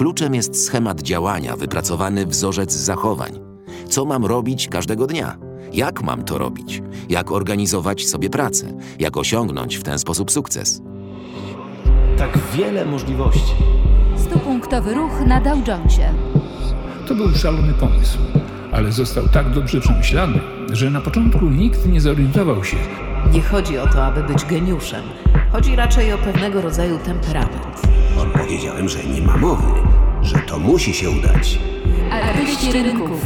Kluczem jest schemat działania, wypracowany wzorzec zachowań. Co mam robić każdego dnia? Jak mam to robić? Jak organizować sobie pracę? Jak osiągnąć w ten sposób sukces? Tak wiele możliwości. Stupunktowy ruch na Dow Jonesie. To był szalony pomysł, ale został tak dobrze przemyślany, że na początku nikt nie zorientował się, Nie chodzi o to, aby być geniuszem. Chodzi raczej o pewnego rodzaju temperament. Powiedziałem, że nie ma mowy, że to musi się udać. Artyści rynków.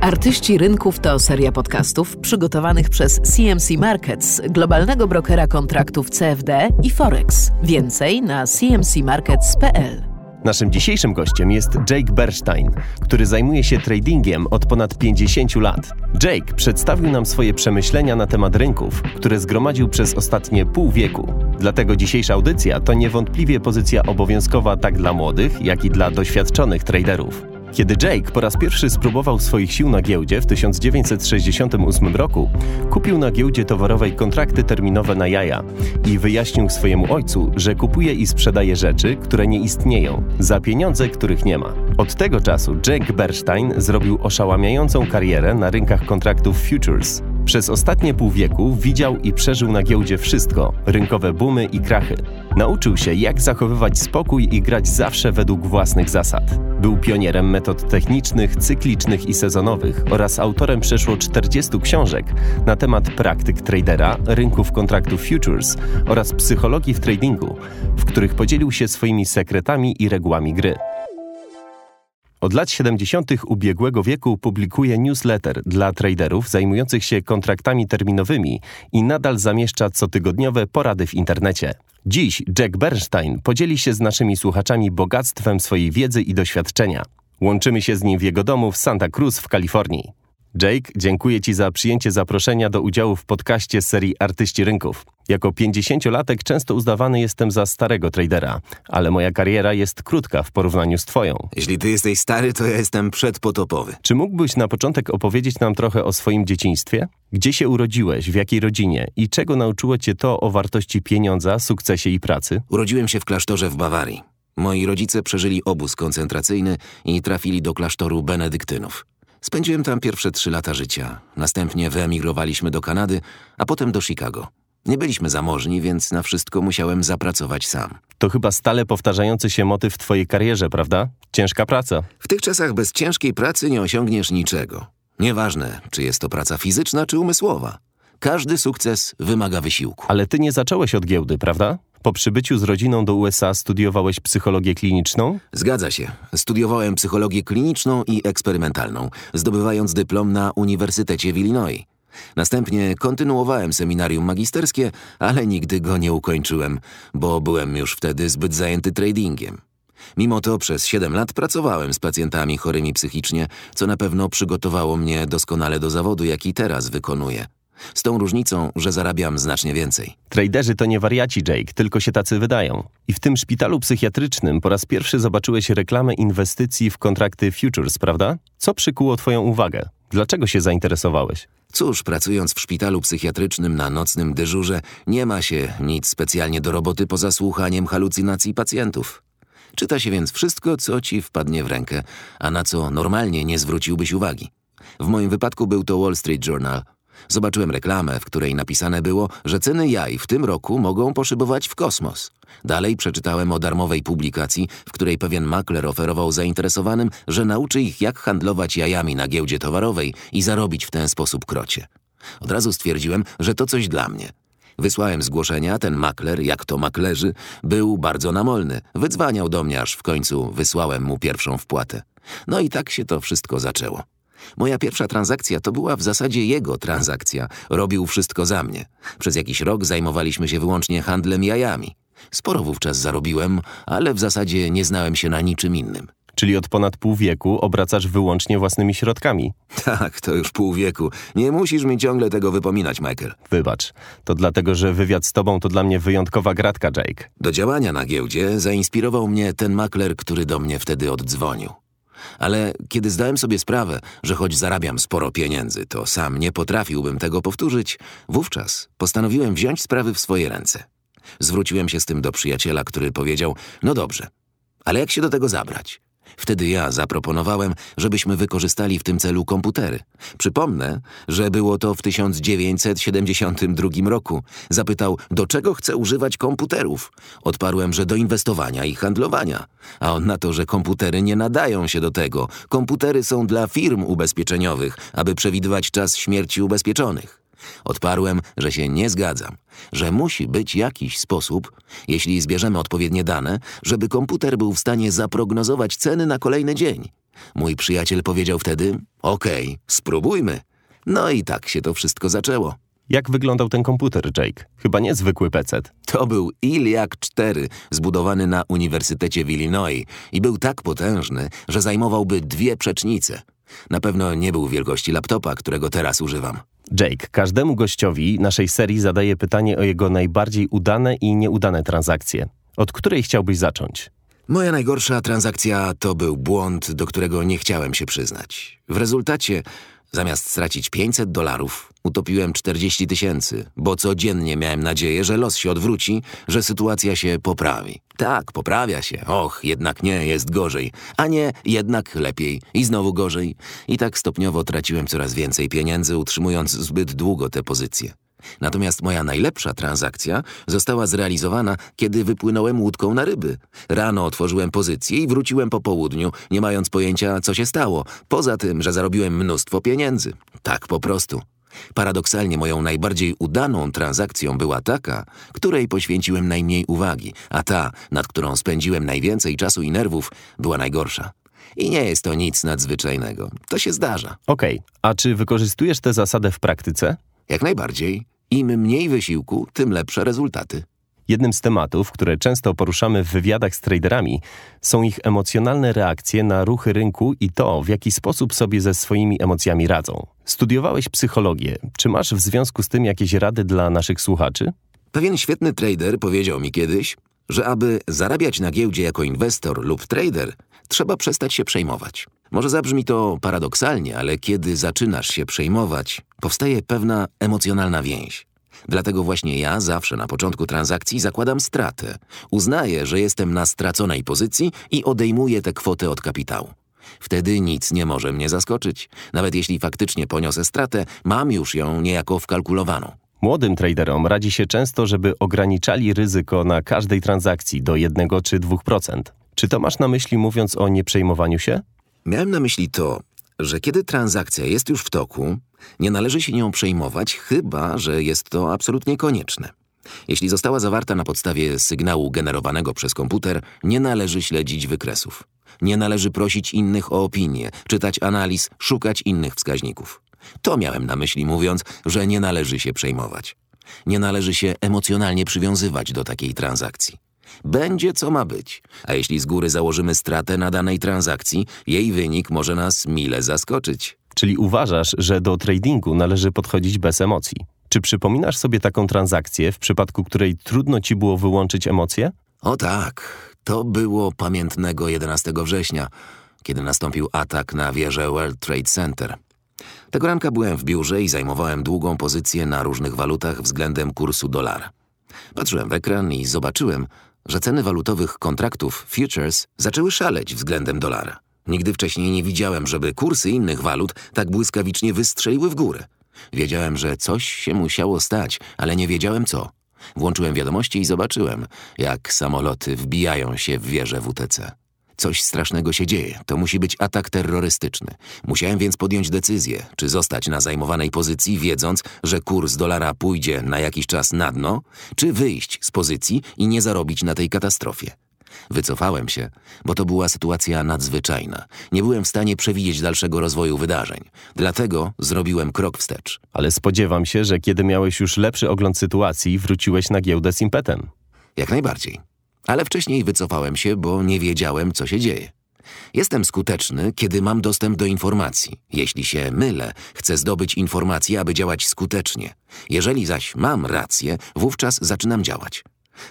Artyści Rynków to seria podcastów przygotowanych przez CMC Markets, globalnego brokera kontraktów CFD i Forex. Więcej na cmcmarkets.pl. Naszym dzisiejszym gościem jest Jake Bernstein, który zajmuje się tradingiem od ponad 50 lat. Jake przedstawił nam swoje przemyślenia na temat rynków, które zgromadził przez ostatnie pół wieku. Dlatego dzisiejsza audycja to niewątpliwie pozycja obowiązkowa tak dla młodych, jak i dla doświadczonych traderów. Kiedy Jake po raz pierwszy spróbował swoich sił na giełdzie w 1968 roku, kupił na giełdzie towarowej kontrakty terminowe na jaja i wyjaśnił swojemu ojcu, że kupuje i sprzedaje rzeczy, które nie istnieją, za pieniądze, których nie ma. Od tego czasu Jake Bernstein zrobił oszałamiającą karierę na rynkach kontraktów futures. Przez ostatnie pół wieku widział i przeżył na giełdzie wszystko rynkowe boomy i krachy. Nauczył się, jak zachowywać spokój i grać zawsze według własnych zasad. Był pionierem metod technicznych, cyklicznych i sezonowych oraz autorem przeszło 40 książek na temat praktyk tradera, rynków kontraktów futures oraz psychologii w tradingu, w których podzielił się swoimi sekretami i regułami gry. Od lat 70. ubiegłego wieku publikuje newsletter dla traderów zajmujących się kontraktami terminowymi i nadal zamieszcza cotygodniowe porady w internecie. Dziś Jack Bernstein podzieli się z naszymi słuchaczami bogactwem swojej wiedzy i doświadczenia. Łączymy się z nim w jego domu w Santa Cruz w Kalifornii. Jake, dziękuję Ci za przyjęcie zaproszenia do udziału w podcaście serii Artyści Rynków. Jako 50-latek często uznawany jestem za starego tradera, ale moja kariera jest krótka w porównaniu z Twoją. Jeśli ty jesteś stary, to ja jestem przedpotopowy. Czy mógłbyś na początek opowiedzieć nam trochę o swoim dzieciństwie? Gdzie się urodziłeś, w jakiej rodzinie i czego nauczyło Cię to o wartości pieniądza, sukcesie i pracy? Urodziłem się w klasztorze w Bawarii. Moi rodzice przeżyli obóz koncentracyjny i trafili do klasztoru benedyktynów. Spędziłem tam pierwsze trzy lata życia. Następnie wyemigrowaliśmy do Kanady, a potem do Chicago. Nie byliśmy zamożni, więc na wszystko musiałem zapracować sam. To chyba stale powtarzający się motyw w Twojej karierze, prawda? Ciężka praca. W tych czasach bez ciężkiej pracy nie osiągniesz niczego. Nieważne, czy jest to praca fizyczna, czy umysłowa. Każdy sukces wymaga wysiłku. Ale Ty nie zacząłeś od giełdy, prawda? Po przybyciu z rodziną do USA studiowałeś psychologię kliniczną? Zgadza się. Studiowałem psychologię kliniczną i eksperymentalną, zdobywając dyplom na Uniwersytecie w Illinois. Następnie kontynuowałem seminarium magisterskie, ale nigdy go nie ukończyłem, bo byłem już wtedy zbyt zajęty tradingiem. Mimo to przez 7 lat pracowałem z pacjentami chorymi psychicznie, co na pewno przygotowało mnie doskonale do zawodu, jaki teraz wykonuję. Z tą różnicą, że zarabiam znacznie więcej. Traderzy to nie wariaci, Jake, tylko się tacy wydają. I w tym szpitalu psychiatrycznym po raz pierwszy zobaczyłeś reklamę inwestycji w kontrakty futures, prawda? Co przykuło Twoją uwagę? Dlaczego się zainteresowałeś? Cóż, pracując w szpitalu psychiatrycznym na nocnym dyżurze, nie ma się nic specjalnie do roboty poza słuchaniem halucynacji pacjentów. Czyta się więc wszystko, co ci wpadnie w rękę, a na co normalnie nie zwróciłbyś uwagi. W moim wypadku był to Wall Street Journal. Zobaczyłem reklamę, w której napisane było, że ceny jaj w tym roku mogą poszybować w kosmos. Dalej przeczytałem o darmowej publikacji, w której pewien makler oferował zainteresowanym, że nauczy ich jak handlować jajami na giełdzie towarowej i zarobić w ten sposób krocie. Od razu stwierdziłem, że to coś dla mnie. Wysłałem zgłoszenia, ten makler, jak to maklerzy, był bardzo namolny. Wydzwaniał do mnie, aż w końcu wysłałem mu pierwszą wpłatę. No i tak się to wszystko zaczęło. Moja pierwsza transakcja to była w zasadzie jego transakcja. Robił wszystko za mnie. Przez jakiś rok zajmowaliśmy się wyłącznie handlem jajami. Sporo wówczas zarobiłem, ale w zasadzie nie znałem się na niczym innym. Czyli od ponad pół wieku obracasz wyłącznie własnymi środkami. Tak, to już pół wieku. Nie musisz mi ciągle tego wypominać, Michael. Wybacz. To dlatego, że wywiad z tobą to dla mnie wyjątkowa gratka, Jake. Do działania na giełdzie zainspirował mnie ten makler, który do mnie wtedy oddzwonił. Ale kiedy zdałem sobie sprawę, że choć zarabiam sporo pieniędzy, to sam nie potrafiłbym tego powtórzyć, wówczas postanowiłem wziąć sprawy w swoje ręce. Zwróciłem się z tym do przyjaciela, który powiedział: No dobrze, Ale jak się do tego zabrać? Wtedy ja zaproponowałem, żebyśmy wykorzystali w tym celu komputery. Przypomnę, że było to w 1972 roku. Zapytał, do czego chcę używać komputerów. Odparłem, że do inwestowania i handlowania. A on na to, że komputery nie nadają się do tego. Komputery są dla firm ubezpieczeniowych, aby przewidywać czas śmierci ubezpieczonych. Odparłem, że się nie zgadzam, że musi być jakiś sposób, jeśli zbierzemy odpowiednie dane, żeby komputer był w stanie zaprognozować ceny na kolejny dzień. Mój przyjaciel powiedział wtedy: Okej, okay, spróbujmy. No i tak się to wszystko zaczęło. Jak wyglądał ten komputer, Jake? Chyba niezwykły PC. To był Iliak 4, zbudowany na Uniwersytecie w Illinois i był tak potężny, że zajmowałby dwie przecznice. Na pewno nie był wielkości laptopa, którego teraz używam. Jake, każdemu gościowi naszej serii zadaje pytanie o jego najbardziej udane i nieudane transakcje. Od której chciałbyś zacząć? Moja najgorsza transakcja to był błąd, do którego nie chciałem się przyznać. W rezultacie, zamiast stracić 500 dolarów, utopiłem 40 tysięcy, bo codziennie miałem nadzieję, że los się odwróci, że sytuacja się poprawi. Tak, poprawia się. Och, jednak nie, jest gorzej. A nie, jednak lepiej. I znowu gorzej. I tak stopniowo traciłem coraz więcej pieniędzy, utrzymując zbyt długo te pozycje. Natomiast moja najlepsza transakcja została zrealizowana, kiedy wypłynąłem łódką na ryby. Rano otworzyłem pozycję i wróciłem po południu, nie mając pojęcia, co się stało. Poza tym, że zarobiłem mnóstwo pieniędzy. Tak po prostu. Paradoksalnie moją najbardziej udaną transakcją była taka, której poświęciłem najmniej uwagi, a ta, nad którą spędziłem najwięcej czasu i nerwów, była najgorsza. I nie jest to nic nadzwyczajnego. To się zdarza. Okej, okay. a czy wykorzystujesz tę zasadę w praktyce? Jak najbardziej. Im mniej wysiłku, tym lepsze rezultaty. Jednym z tematów, które często poruszamy w wywiadach z traderami, są ich emocjonalne reakcje na ruchy rynku i to, w jaki sposób sobie ze swoimi emocjami radzą. Studiowałeś psychologię. Czy masz w związku z tym jakieś rady dla naszych słuchaczy? Pewien świetny trader powiedział mi kiedyś, że aby zarabiać na giełdzie jako inwestor lub trader, trzeba przestać się przejmować. Może zabrzmi to paradoksalnie, ale kiedy zaczynasz się przejmować, powstaje pewna emocjonalna więź. Dlatego właśnie ja zawsze na początku transakcji zakładam stratę. Uznaję, że jestem na straconej pozycji i odejmuję tę kwotę od kapitału. Wtedy nic nie może mnie zaskoczyć. Nawet jeśli faktycznie poniosę stratę, mam już ją niejako wkalkulowaną. Młodym traderom radzi się często, żeby ograniczali ryzyko na każdej transakcji do 1 czy 2%. Czy to masz na myśli mówiąc o nieprzejmowaniu się? Miałem na myśli to, że kiedy transakcja jest już w toku, nie należy się nią przejmować, chyba że jest to absolutnie konieczne. Jeśli została zawarta na podstawie sygnału generowanego przez komputer, nie należy śledzić wykresów. Nie należy prosić innych o opinię, czytać analiz, szukać innych wskaźników. To miałem na myśli mówiąc, że nie należy się przejmować. Nie należy się emocjonalnie przywiązywać do takiej transakcji. Będzie co ma być, a jeśli z góry założymy stratę na danej transakcji, jej wynik może nas mile zaskoczyć. Czyli uważasz, że do tradingu należy podchodzić bez emocji. Czy przypominasz sobie taką transakcję, w przypadku której trudno ci było wyłączyć emocje? O tak, to było pamiętnego 11 września, kiedy nastąpił atak na wieżę World Trade Center. Tego ranka byłem w biurze i zajmowałem długą pozycję na różnych walutach względem kursu dolara. Patrzyłem w ekran i zobaczyłem, że ceny walutowych kontraktów futures zaczęły szaleć względem dolara. Nigdy wcześniej nie widziałem, żeby kursy innych walut tak błyskawicznie wystrzeliły w górę. Wiedziałem, że coś się musiało stać, ale nie wiedziałem co. Włączyłem wiadomości i zobaczyłem, jak samoloty wbijają się w wieżę WTC. Coś strasznego się dzieje. To musi być atak terrorystyczny. Musiałem więc podjąć decyzję, czy zostać na zajmowanej pozycji, wiedząc, że kurs dolara pójdzie na jakiś czas na dno, czy wyjść z pozycji i nie zarobić na tej katastrofie. Wycofałem się, bo to była sytuacja nadzwyczajna. Nie byłem w stanie przewidzieć dalszego rozwoju wydarzeń. Dlatego zrobiłem krok wstecz. Ale spodziewam się, że kiedy miałeś już lepszy ogląd sytuacji, wróciłeś na giełdę z impetem. Jak najbardziej. Ale wcześniej wycofałem się, bo nie wiedziałem, co się dzieje. Jestem skuteczny, kiedy mam dostęp do informacji. Jeśli się mylę, chcę zdobyć informacje, aby działać skutecznie. Jeżeli zaś mam rację, wówczas zaczynam działać.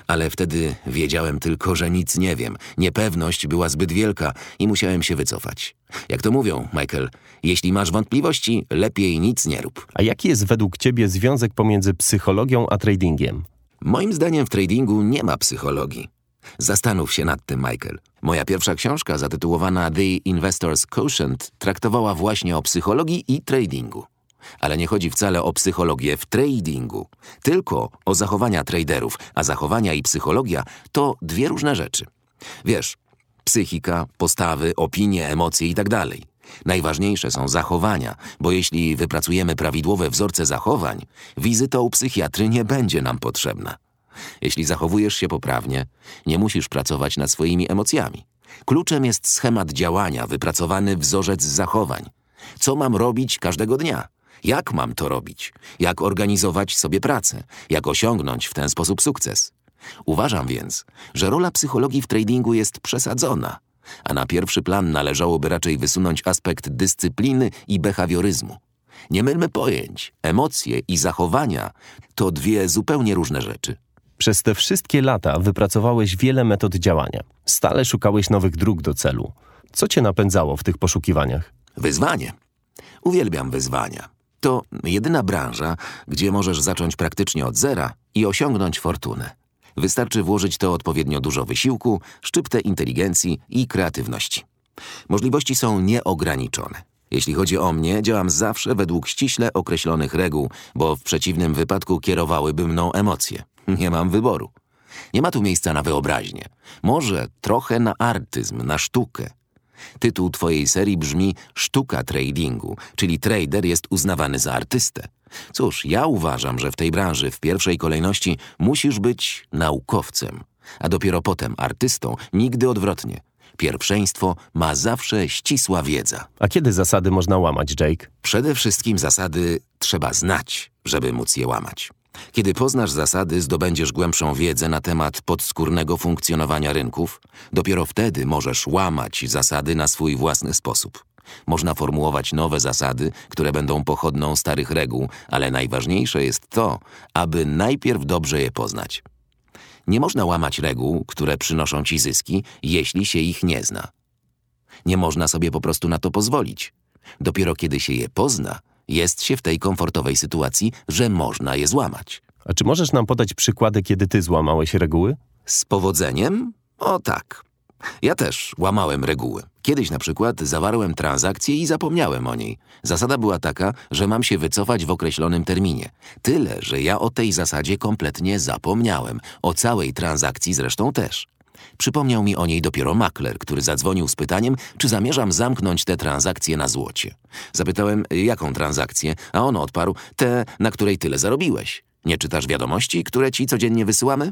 Ale wtedy wiedziałem tylko, że nic nie wiem. Niepewność była zbyt wielka i musiałem się wycofać. Jak to mówią, Michael, jeśli masz wątpliwości, lepiej nic nie rób. A jaki jest według ciebie związek pomiędzy psychologią a tradingiem? Moim zdaniem w tradingu nie ma psychologii. Zastanów się nad tym, Michael. Moja pierwsza książka, zatytułowana The Investor's Quotient, traktowała właśnie o psychologii i tradingu. Ale nie chodzi wcale o psychologię w tradingu, tylko o zachowania traderów, a zachowania i psychologia to dwie różne rzeczy. Wiesz, psychika, postawy, opinie, emocje itd. Najważniejsze są zachowania, bo jeśli wypracujemy prawidłowe wzorce zachowań, wizyta u psychiatry nie będzie nam potrzebna. Jeśli zachowujesz się poprawnie, nie musisz pracować nad swoimi emocjami. Kluczem jest schemat działania, wypracowany wzorzec zachowań. Co mam robić każdego dnia? Jak mam to robić? Jak organizować sobie pracę? Jak osiągnąć w ten sposób sukces? Uważam więc, że rola psychologii w tradingu jest przesadzona, a na pierwszy plan należałoby raczej wysunąć aspekt dyscypliny i behawioryzmu. Nie mylmy pojęć. Emocje i zachowania to dwie zupełnie różne rzeczy. Przez te wszystkie lata wypracowałeś wiele metod działania. Stale szukałeś nowych dróg do celu. Co cię napędzało w tych poszukiwaniach? Wyzwanie. Uwielbiam wyzwania. To jedyna branża, gdzie możesz zacząć praktycznie od zera i osiągnąć fortunę. Wystarczy włożyć to odpowiednio dużo wysiłku, szczyptę inteligencji i kreatywności. Możliwości są nieograniczone. Jeśli chodzi o mnie, działam zawsze według ściśle określonych reguł, bo w przeciwnym wypadku kierowałyby mną emocje. Nie mam wyboru. Nie ma tu miejsca na wyobraźnię. Może trochę na artyzm, na sztukę. Tytuł twojej serii brzmi Sztuka tradingu, czyli trader jest uznawany za artystę. Cóż, ja uważam, że w tej branży w pierwszej kolejności musisz być naukowcem, a dopiero potem artystą, nigdy odwrotnie. Pierwszeństwo ma zawsze ścisła wiedza. A kiedy zasady można łamać, Jake? Przede wszystkim zasady trzeba znać, żeby móc je łamać. Kiedy poznasz zasady, zdobędziesz głębszą wiedzę na temat podskórnego funkcjonowania rynków, dopiero wtedy możesz łamać zasady na swój własny sposób. Można formułować nowe zasady, które będą pochodną starych reguł, ale najważniejsze jest to, aby najpierw dobrze je poznać. Nie można łamać reguł, które przynoszą ci zyski, jeśli się ich nie zna. Nie można sobie po prostu na to pozwolić. Dopiero kiedy się je pozna, jest się w tej komfortowej sytuacji, że można je złamać. A czy możesz nam podać przykłady, kiedy ty złamałeś reguły? Z powodzeniem? O tak. Ja też łamałem reguły. Kiedyś na przykład zawarłem transakcję i zapomniałem o niej. Zasada była taka, że mam się wycofać w określonym terminie. Tyle, że ja o tej zasadzie kompletnie zapomniałem. O całej transakcji zresztą też. Przypomniał mi o niej dopiero makler, który zadzwonił z pytaniem, czy zamierzam zamknąć tę transakcję na złocie. Zapytałem, jaką transakcję, a on odparł, tę, na której tyle zarobiłeś. Nie czytasz wiadomości, które ci codziennie wysyłamy?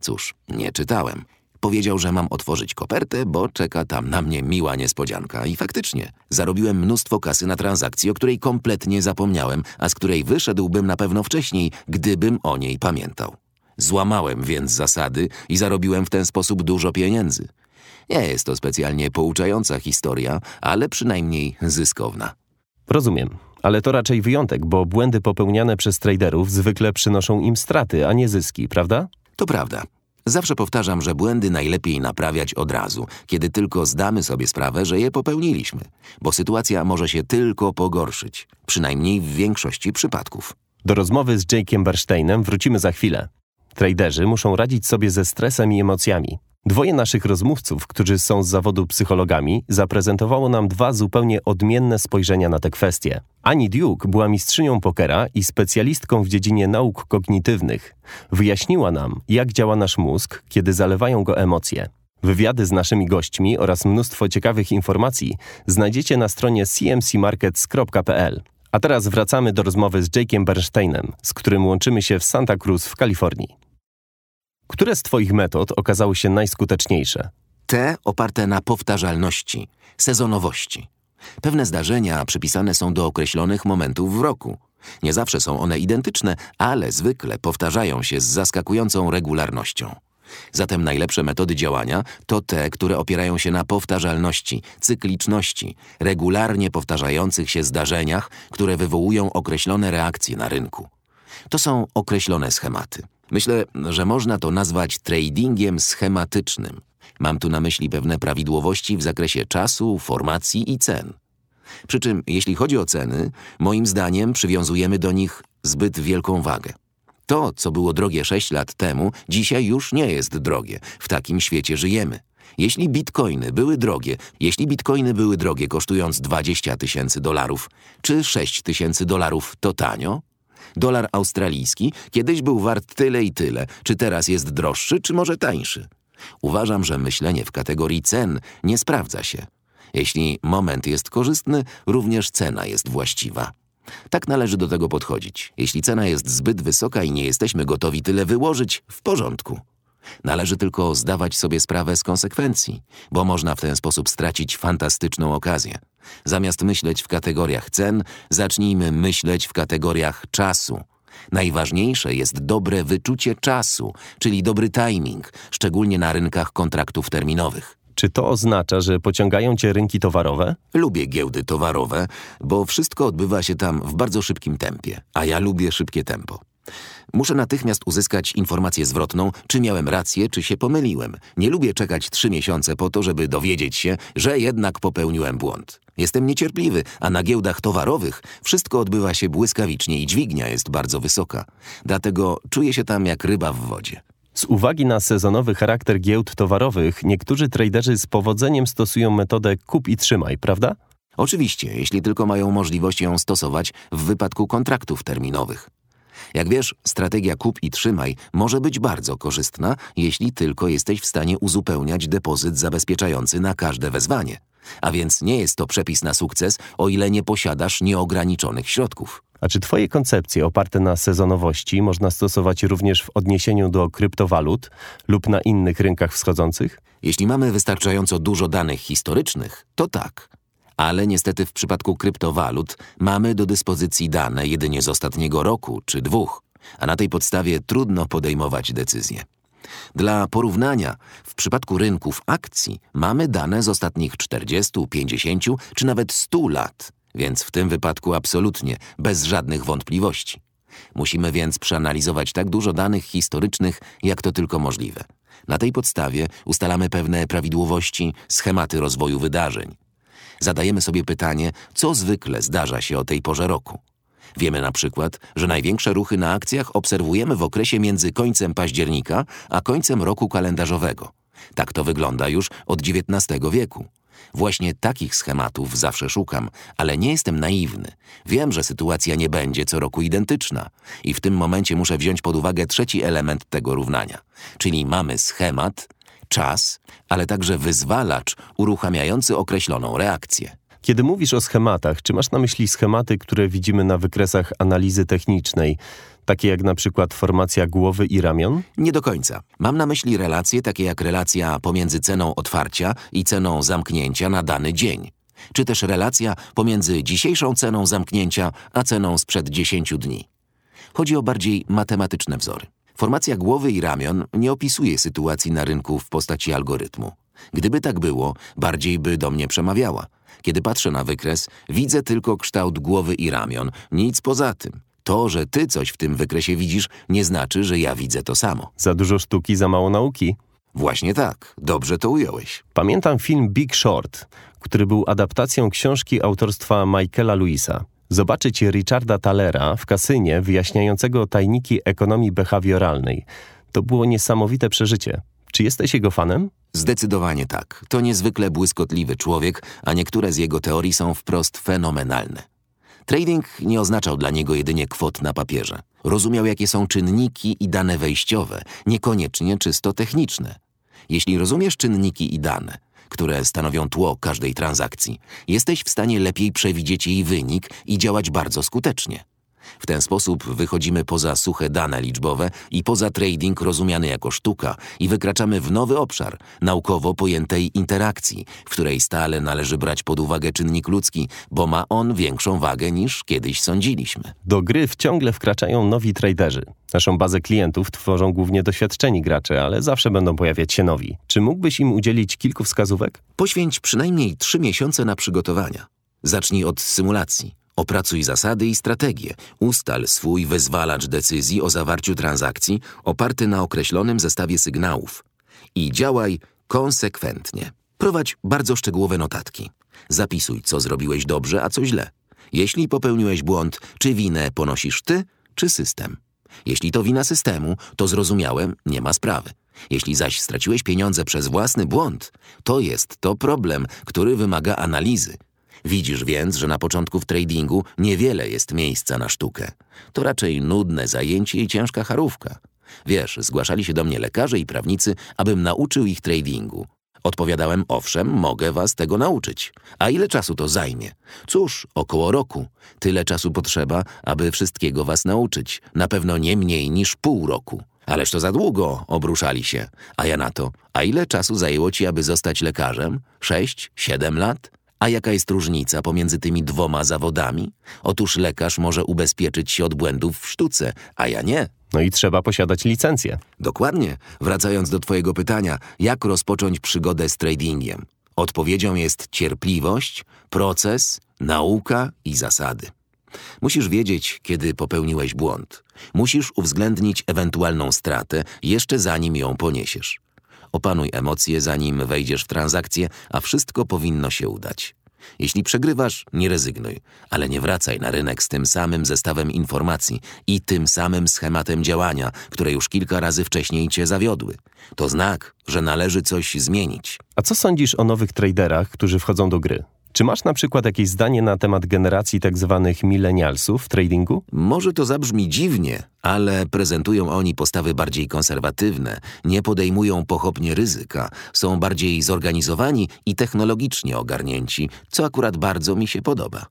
Cóż, nie czytałem. Powiedział, że mam otworzyć kopertę, bo czeka tam na mnie miła niespodzianka. I faktycznie, zarobiłem mnóstwo kasy na transakcji, o której kompletnie zapomniałem, a z której wyszedłbym na pewno wcześniej, gdybym o niej pamiętał. Złamałem więc zasady i zarobiłem w ten sposób dużo pieniędzy. Nie jest to specjalnie pouczająca historia, ale przynajmniej zyskowna. Rozumiem, ale to raczej wyjątek, bo błędy popełniane przez traderów zwykle przynoszą im straty, a nie zyski, prawda? To prawda. Zawsze powtarzam, że błędy najlepiej naprawiać od razu, kiedy tylko zdamy sobie sprawę, że je popełniliśmy, bo sytuacja może się tylko pogorszyć, przynajmniej w większości przypadków. Do rozmowy z Jake'iem Bernsteinem wrócimy za chwilę. Traderzy muszą radzić sobie ze stresem i emocjami. Dwoje naszych rozmówców, którzy są z zawodu psychologami, zaprezentowało nam dwa zupełnie odmienne spojrzenia na te kwestie. Ani Duke była mistrzynią pokera i specjalistką w dziedzinie nauk kognitywnych. Wyjaśniła nam, jak działa nasz mózg, kiedy zalewają go emocje. Wywiady z naszymi gośćmi oraz mnóstwo ciekawych informacji znajdziecie na stronie cmcmarkets.pl. A teraz wracamy do rozmowy z Jake'em Bernsteinem, z którym łączymy się w Santa Cruz w Kalifornii. Które z Twoich metod okazały się najskuteczniejsze? Te oparte na powtarzalności, sezonowości. Pewne zdarzenia przypisane są do określonych momentów w roku. Nie zawsze są one identyczne, ale zwykle powtarzają się z zaskakującą regularnością. Zatem najlepsze metody działania to te, które opierają się na powtarzalności, cykliczności, regularnie powtarzających się zdarzeniach, które wywołują określone reakcje na rynku. To są określone schematy. Myślę, że można to nazwać tradingiem schematycznym. Mam tu na myśli pewne prawidłowości w zakresie czasu, formacji i cen. Przy czym, jeśli chodzi o ceny, moim zdaniem przywiązujemy do nich zbyt wielką wagę. To, co było drogie 6 lat temu, dzisiaj już nie jest drogie. W takim świecie żyjemy. Jeśli bitcoiny były drogie, jeśli bitcoiny były drogie kosztując 20 tysięcy dolarów, czy 6 tysięcy dolarów to tanio? Dolar australijski kiedyś był wart tyle i tyle, czy teraz jest droższy, czy może tańszy? Uważam, że myślenie w kategorii cen nie sprawdza się. Jeśli moment jest korzystny, również cena jest właściwa. Tak należy do tego podchodzić. Jeśli cena jest zbyt wysoka i nie jesteśmy gotowi tyle wyłożyć, w porządku. Należy tylko zdawać sobie sprawę z konsekwencji, bo można w ten sposób stracić fantastyczną okazję. Zamiast myśleć w kategoriach cen, zacznijmy myśleć w kategoriach czasu. Najważniejsze jest dobre wyczucie czasu, czyli dobry timing, szczególnie na rynkach kontraktów terminowych. Czy to oznacza, że pociągają cię rynki towarowe? Lubię giełdy towarowe, bo wszystko odbywa się tam w bardzo szybkim tempie, a ja lubię szybkie tempo. Muszę natychmiast uzyskać informację zwrotną, czy miałem rację, czy się pomyliłem. Nie lubię czekać trzy miesiące po to, żeby dowiedzieć się, że jednak popełniłem błąd. Jestem niecierpliwy, a na giełdach towarowych wszystko odbywa się błyskawicznie i dźwignia jest bardzo wysoka. Dlatego czuję się tam jak ryba w wodzie. Z uwagi na sezonowy charakter giełd towarowych, niektórzy traderzy z powodzeniem stosują metodę kup i trzymaj, prawda? Oczywiście, jeśli tylko mają możliwość ją stosować w wypadku kontraktów terminowych. Jak wiesz, strategia kup i trzymaj może być bardzo korzystna, jeśli tylko jesteś w stanie uzupełniać depozyt zabezpieczający na każde wezwanie. A więc nie jest to przepis na sukces, o ile nie posiadasz nieograniczonych środków. A czy Twoje koncepcje oparte na sezonowości można stosować również w odniesieniu do kryptowalut lub na innych rynkach wschodzących? Jeśli mamy wystarczająco dużo danych historycznych, to tak. Ale niestety w przypadku kryptowalut mamy do dyspozycji dane jedynie z ostatniego roku czy dwóch, a na tej podstawie trudno podejmować decyzje. Dla porównania, w przypadku rynków akcji mamy dane z ostatnich 40, 50 czy nawet 100 lat, więc w tym wypadku absolutnie bez żadnych wątpliwości. Musimy więc przeanalizować tak dużo danych historycznych, jak to tylko możliwe. Na tej podstawie ustalamy pewne prawidłowości, schematy rozwoju wydarzeń. Zadajemy sobie pytanie, co zwykle zdarza się o tej porze roku. Wiemy na przykład, że największe ruchy na akcjach obserwujemy w okresie między końcem października a końcem roku kalendarzowego. Tak to wygląda już od XIX wieku. Właśnie takich schematów zawsze szukam, ale nie jestem naiwny. Wiem, że sytuacja nie będzie co roku identyczna i w tym momencie muszę wziąć pod uwagę trzeci element tego równania. Czyli mamy schemat, czas, ale także wyzwalacz uruchamiający określoną reakcję. Kiedy mówisz o schematach, czy masz na myśli schematy, które widzimy na wykresach analizy technicznej, takie jak na przykład formacja głowy i ramion? Nie do końca. Mam na myśli relacje takie jak relacja pomiędzy ceną otwarcia i ceną zamknięcia na dany dzień. Czy też relacja pomiędzy dzisiejszą ceną zamknięcia a ceną sprzed 10 dni. Chodzi o bardziej matematyczne wzory. Formacja głowy i ramion nie opisuje sytuacji na rynku w postaci algorytmu. Gdyby tak było, bardziej by do mnie przemawiała. Kiedy patrzę na wykres, widzę tylko kształt głowy i ramion, nic poza tym. To, że ty coś w tym wykresie widzisz, nie znaczy, że ja widzę to samo. Za dużo sztuki, za mało nauki. Właśnie tak, dobrze to ująłeś. Pamiętam film Big Short, który był adaptacją książki autorstwa Michaela Lewisa. Zobaczyć Richarda Thalera w kasynie wyjaśniającego tajniki ekonomii behawioralnej. To było niesamowite przeżycie. Czy jesteś jego fanem? Zdecydowanie tak. To niezwykle błyskotliwy człowiek, a niektóre z jego teorii są wprost fenomenalne. Trading nie oznaczał dla niego jedynie kwot na papierze. Rozumiał, jakie są czynniki i dane wejściowe, niekoniecznie czysto techniczne. Jeśli rozumiesz czynniki i dane, które stanowią tło każdej transakcji, jesteś w stanie lepiej przewidzieć jej wynik i działać bardzo skutecznie. W ten sposób wychodzimy poza suche dane liczbowe i poza trading rozumiany jako sztuka i wykraczamy w nowy obszar naukowo pojętej interakcji, w której stale należy brać pod uwagę czynnik ludzki, bo ma on większą wagę niż kiedyś sądziliśmy. Do gry wciągle wkraczają nowi traderzy. Naszą bazę klientów tworzą głównie doświadczeni gracze, ale zawsze będą pojawiać się nowi. Czy mógłbyś im udzielić kilku wskazówek? Poświęć przynajmniej trzy miesiące na przygotowania. Zacznij od symulacji. Opracuj zasady i strategie. Ustal swój wyzwalacz decyzji o zawarciu transakcji oparty na określonym zestawie sygnałów. I działaj konsekwentnie. Prowadź bardzo szczegółowe notatki. Zapisuj, co zrobiłeś dobrze, a co źle. Jeśli popełniłeś błąd, czy winę ponosisz ty, czy system. Jeśli to wina systemu, to zrozumiałem, nie ma sprawy. Jeśli zaś straciłeś pieniądze przez własny błąd, to jest to problem, który wymaga analizy. Widzisz więc, że na początku w tradingu niewiele jest miejsca na sztukę. To raczej nudne zajęcie i ciężka charówka. Wiesz, zgłaszali się do mnie lekarze i prawnicy, abym nauczył ich tradingu. Odpowiadałem, owszem, mogę was tego nauczyć. A ile czasu to zajmie? Cóż, około roku. Tyle czasu potrzeba, aby wszystkiego was nauczyć. Na pewno nie mniej niż pół roku. Ależ to za długo, obruszali się. A ja na to, a ile czasu zajęło ci, aby zostać lekarzem? Sześć, siedem lat? A jaka jest różnica pomiędzy tymi dwoma zawodami? Otóż lekarz może ubezpieczyć się od błędów w sztuce, a ja nie. No i trzeba posiadać licencję. Dokładnie. Wracając do Twojego pytania, jak rozpocząć przygodę z tradingiem? Odpowiedzią jest cierpliwość, proces, nauka i zasady. Musisz wiedzieć, kiedy popełniłeś błąd. Musisz uwzględnić ewentualną stratę, jeszcze zanim ją poniesiesz. Opanuj emocje, zanim wejdziesz w transakcję, a wszystko powinno się udać. Jeśli przegrywasz, nie rezygnuj, ale nie wracaj na rynek z tym samym zestawem informacji i tym samym schematem działania, które już kilka razy wcześniej cię zawiodły. To znak, że należy coś zmienić. A co sądzisz o nowych traderach, którzy wchodzą do gry? Czy masz na przykład jakieś zdanie na temat generacji tak zwanych milenialsów w tradingu? Może to zabrzmi dziwnie, ale prezentują oni postawy bardziej konserwatywne, nie podejmują pochopnie ryzyka, są bardziej zorganizowani i technologicznie ogarnięci, co akurat bardzo mi się podoba.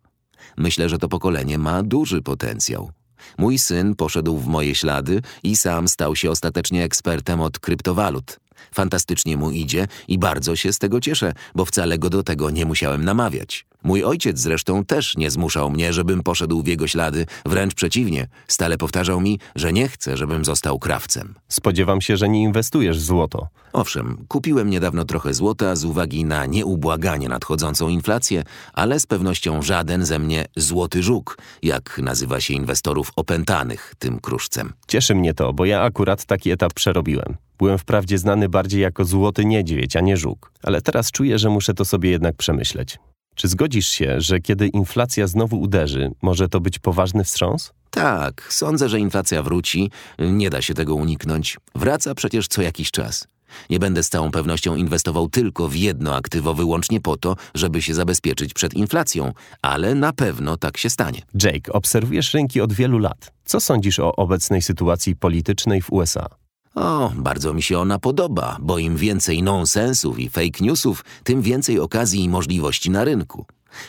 Myślę, że to pokolenie ma duży potencjał. Mój syn poszedł w moje ślady i sam stał się ostatecznie ekspertem od kryptowalut. Fantastycznie mu idzie i bardzo się z tego cieszę, bo wcale go do tego nie musiałem namawiać. Mój ojciec zresztą też nie zmuszał mnie, żebym poszedł w jego ślady, wręcz przeciwnie, stale powtarzał mi, że nie chce, żebym został krawcem. Spodziewam się, że nie inwestujesz w złoto. Owszem, kupiłem niedawno trochę złota z uwagi na nieubłaganie nadchodzącą inflację, ale z pewnością żaden ze mnie złoty żuk, jak nazywa się inwestorów opętanych tym kruszcem. Cieszy mnie to, bo ja akurat taki etap przerobiłem. Byłem wprawdzie znany bardziej jako złoty niedźwiedź, a nie żuk, ale teraz czuję, że muszę to sobie jednak przemyśleć. Czy zgodzisz się, że kiedy inflacja znowu uderzy, może to być poważny wstrząs? Tak, sądzę, że inflacja wróci, nie da się tego uniknąć. Wraca przecież co jakiś czas. Nie będę z całą pewnością inwestował tylko w jedno aktywo wyłącznie po to, żeby się zabezpieczyć przed inflacją, ale na pewno tak się stanie. Jake, obserwujesz rynki od wielu lat. Co sądzisz o obecnej sytuacji politycznej w USA? O, bardzo mi się ona podoba, bo im więcej nonsensów i fake newsów, tym więcej okazji i możliwości na rynku.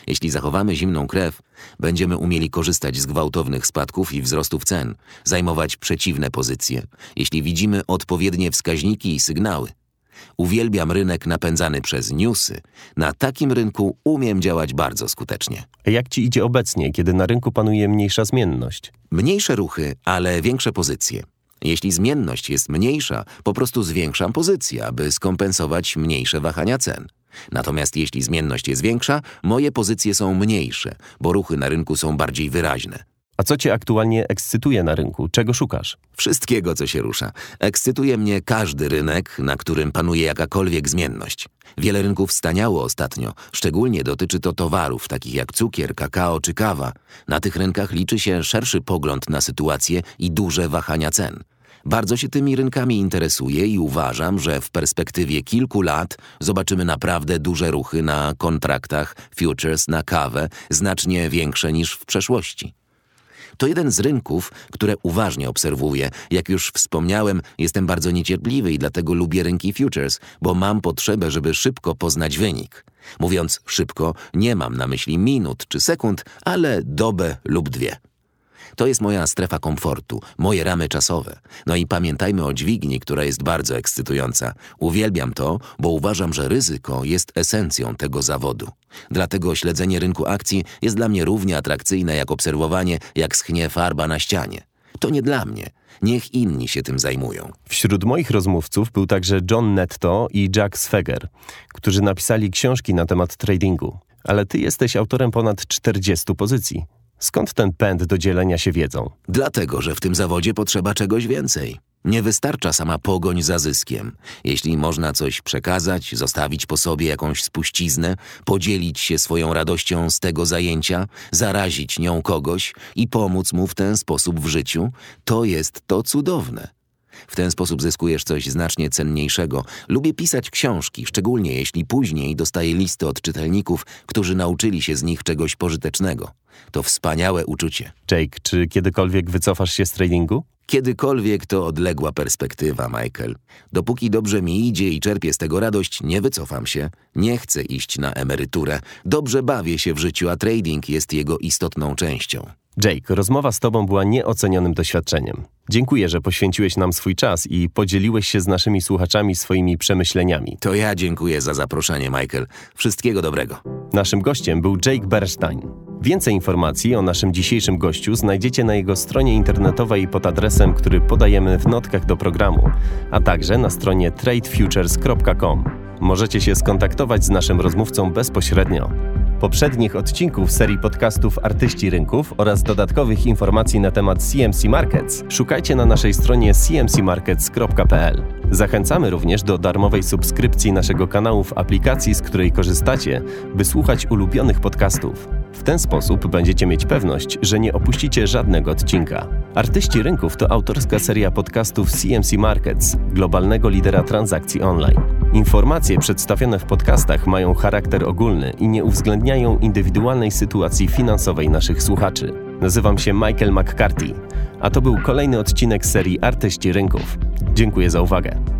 Jeśli zachowamy zimną krew, będziemy umieli korzystać z gwałtownych spadków i wzrostów cen, zajmować przeciwne pozycje, jeśli widzimy odpowiednie wskaźniki i sygnały. Uwielbiam rynek napędzany przez newsy. Na takim rynku umiem działać bardzo skutecznie. Jak ci idzie obecnie, kiedy na rynku panuje mniejsza zmienność? Mniejsze ruchy, ale większe pozycje. Jeśli zmienność jest mniejsza, po prostu zwiększam pozycję, aby skompensować mniejsze wahania cen. Natomiast jeśli zmienność jest większa, moje pozycje są mniejsze, bo ruchy na rynku są bardziej wyraźne. A co cię aktualnie ekscytuje na rynku? Czego szukasz? Wszystkiego, co się rusza. Ekscytuje mnie każdy rynek, na którym panuje jakakolwiek zmienność. Wiele rynków staniało ostatnio, szczególnie dotyczy to towarów takich jak cukier, kakao czy kawa. Na tych rynkach liczy się szerszy pogląd na sytuację i duże wahania cen. Bardzo się tymi rynkami interesuję i uważam, że w perspektywie kilku lat zobaczymy naprawdę duże ruchy na kontraktach futures na kawę, znacznie większe niż w przeszłości. To jeden z rynków, które uważnie obserwuję. Jak już wspomniałem, jestem bardzo niecierpliwy i dlatego lubię rynki futures, bo mam potrzebę, żeby szybko poznać wynik. Mówiąc szybko, nie mam na myśli minut czy sekund, ale dobę lub dwie. To jest moja strefa komfortu, moje ramy czasowe. No i pamiętajmy o dźwigni, która jest bardzo ekscytująca. Uwielbiam to, bo uważam, że ryzyko jest esencją tego zawodu. Dlatego śledzenie rynku akcji jest dla mnie równie atrakcyjne jak obserwowanie, jak schnie farba na ścianie. To nie dla mnie. Niech inni się tym zajmują. Wśród moich rozmówców był także John Netto i Jack Sweger, którzy napisali książki na temat tradingu. Ale ty jesteś autorem ponad 40 pozycji. Skąd ten pęd do dzielenia się wiedzą? Dlatego, że w tym zawodzie potrzeba czegoś więcej. Nie wystarcza sama pogoń za zyskiem. Jeśli można coś przekazać, zostawić po sobie jakąś spuściznę, podzielić się swoją radością z tego zajęcia, zarazić nią kogoś i pomóc mu w ten sposób w życiu, to jest to cudowne. W ten sposób zyskujesz coś znacznie cenniejszego. Lubię pisać książki, szczególnie jeśli później dostaję listy od czytelników, którzy nauczyli się z nich czegoś pożytecznego. To wspaniałe uczucie. Jake, czy kiedykolwiek wycofasz się z tradingu? Kiedykolwiek to odległa perspektywa, Michael. Dopóki dobrze mi idzie i czerpię z tego radość, nie wycofam się. Nie chcę iść na emeryturę. Dobrze bawię się w życiu, a trading jest jego istotną częścią. Jake, rozmowa z Tobą była nieocenionym doświadczeniem. Dziękuję, że poświęciłeś nam swój czas i podzieliłeś się z naszymi słuchaczami swoimi przemyśleniami. To ja dziękuję za zaproszenie, Michael. Wszystkiego dobrego. Naszym gościem był Jake Bernstein. Więcej informacji o naszym dzisiejszym gościu znajdziecie na jego stronie internetowej pod adresem, który podajemy w notkach do programu, a także na stronie tradefutures.com. Możecie się skontaktować z naszym rozmówcą bezpośrednio. Poprzednich odcinków serii podcastów Artyści Rynków oraz dodatkowych informacji na temat CMC Markets szukajcie na naszej stronie cmcmarkets.pl. Zachęcamy również do darmowej subskrypcji naszego kanału w aplikacji, z której korzystacie, by słuchać ulubionych podcastów. W ten sposób będziecie mieć pewność, że nie opuścicie żadnego odcinka. Artyści Rynków to autorska seria podcastów CMC Markets, globalnego lidera transakcji online. Informacje przedstawione w podcastach mają charakter ogólny i nie uwzględniają indywidualnej sytuacji finansowej naszych słuchaczy. Nazywam się Michael McCarthy, a to był kolejny odcinek serii Artyści Rynków. Dziękuję za uwagę.